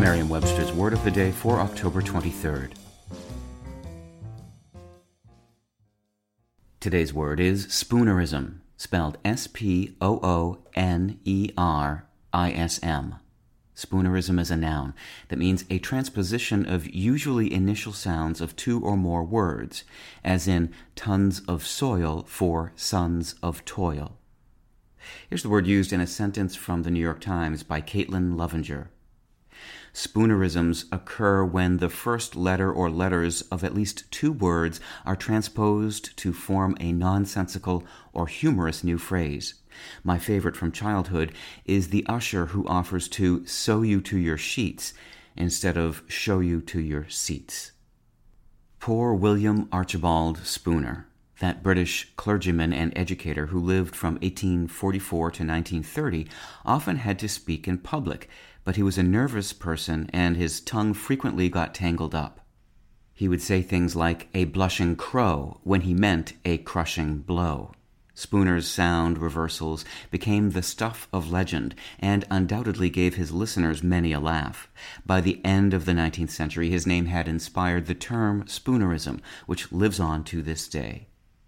It's Merriam-Webster's Word of the Day for October 23rd. Today's word is spoonerism, spelled S-P-O-O-N-E-R-I-S-M. Spoonerism is a noun that means a transposition of usually initial sounds of two or more words, as in tons of soil for sons of toil. Here's the word used in a sentence from the New York Times by Caitlin Lovinger. Spoonerisms occur when the first letter or letters of at least two words are transposed to form a nonsensical or humorous new phrase. My favorite from childhood is the usher who offers to sew you to your sheets instead of show you to your seats. Poor William Archibald Spooner, that British clergyman and educator who lived from 1844 to 1930, often had to speak in public but he was a nervous person and his tongue frequently got tangled up. He would say things like a blushing crow when he meant a crushing blow. Spooner's sound reversals became the stuff of legend and undoubtedly gave his listeners many a laugh. By the end of the 19th century, his name had inspired the term Spoonerism, which lives on to this day.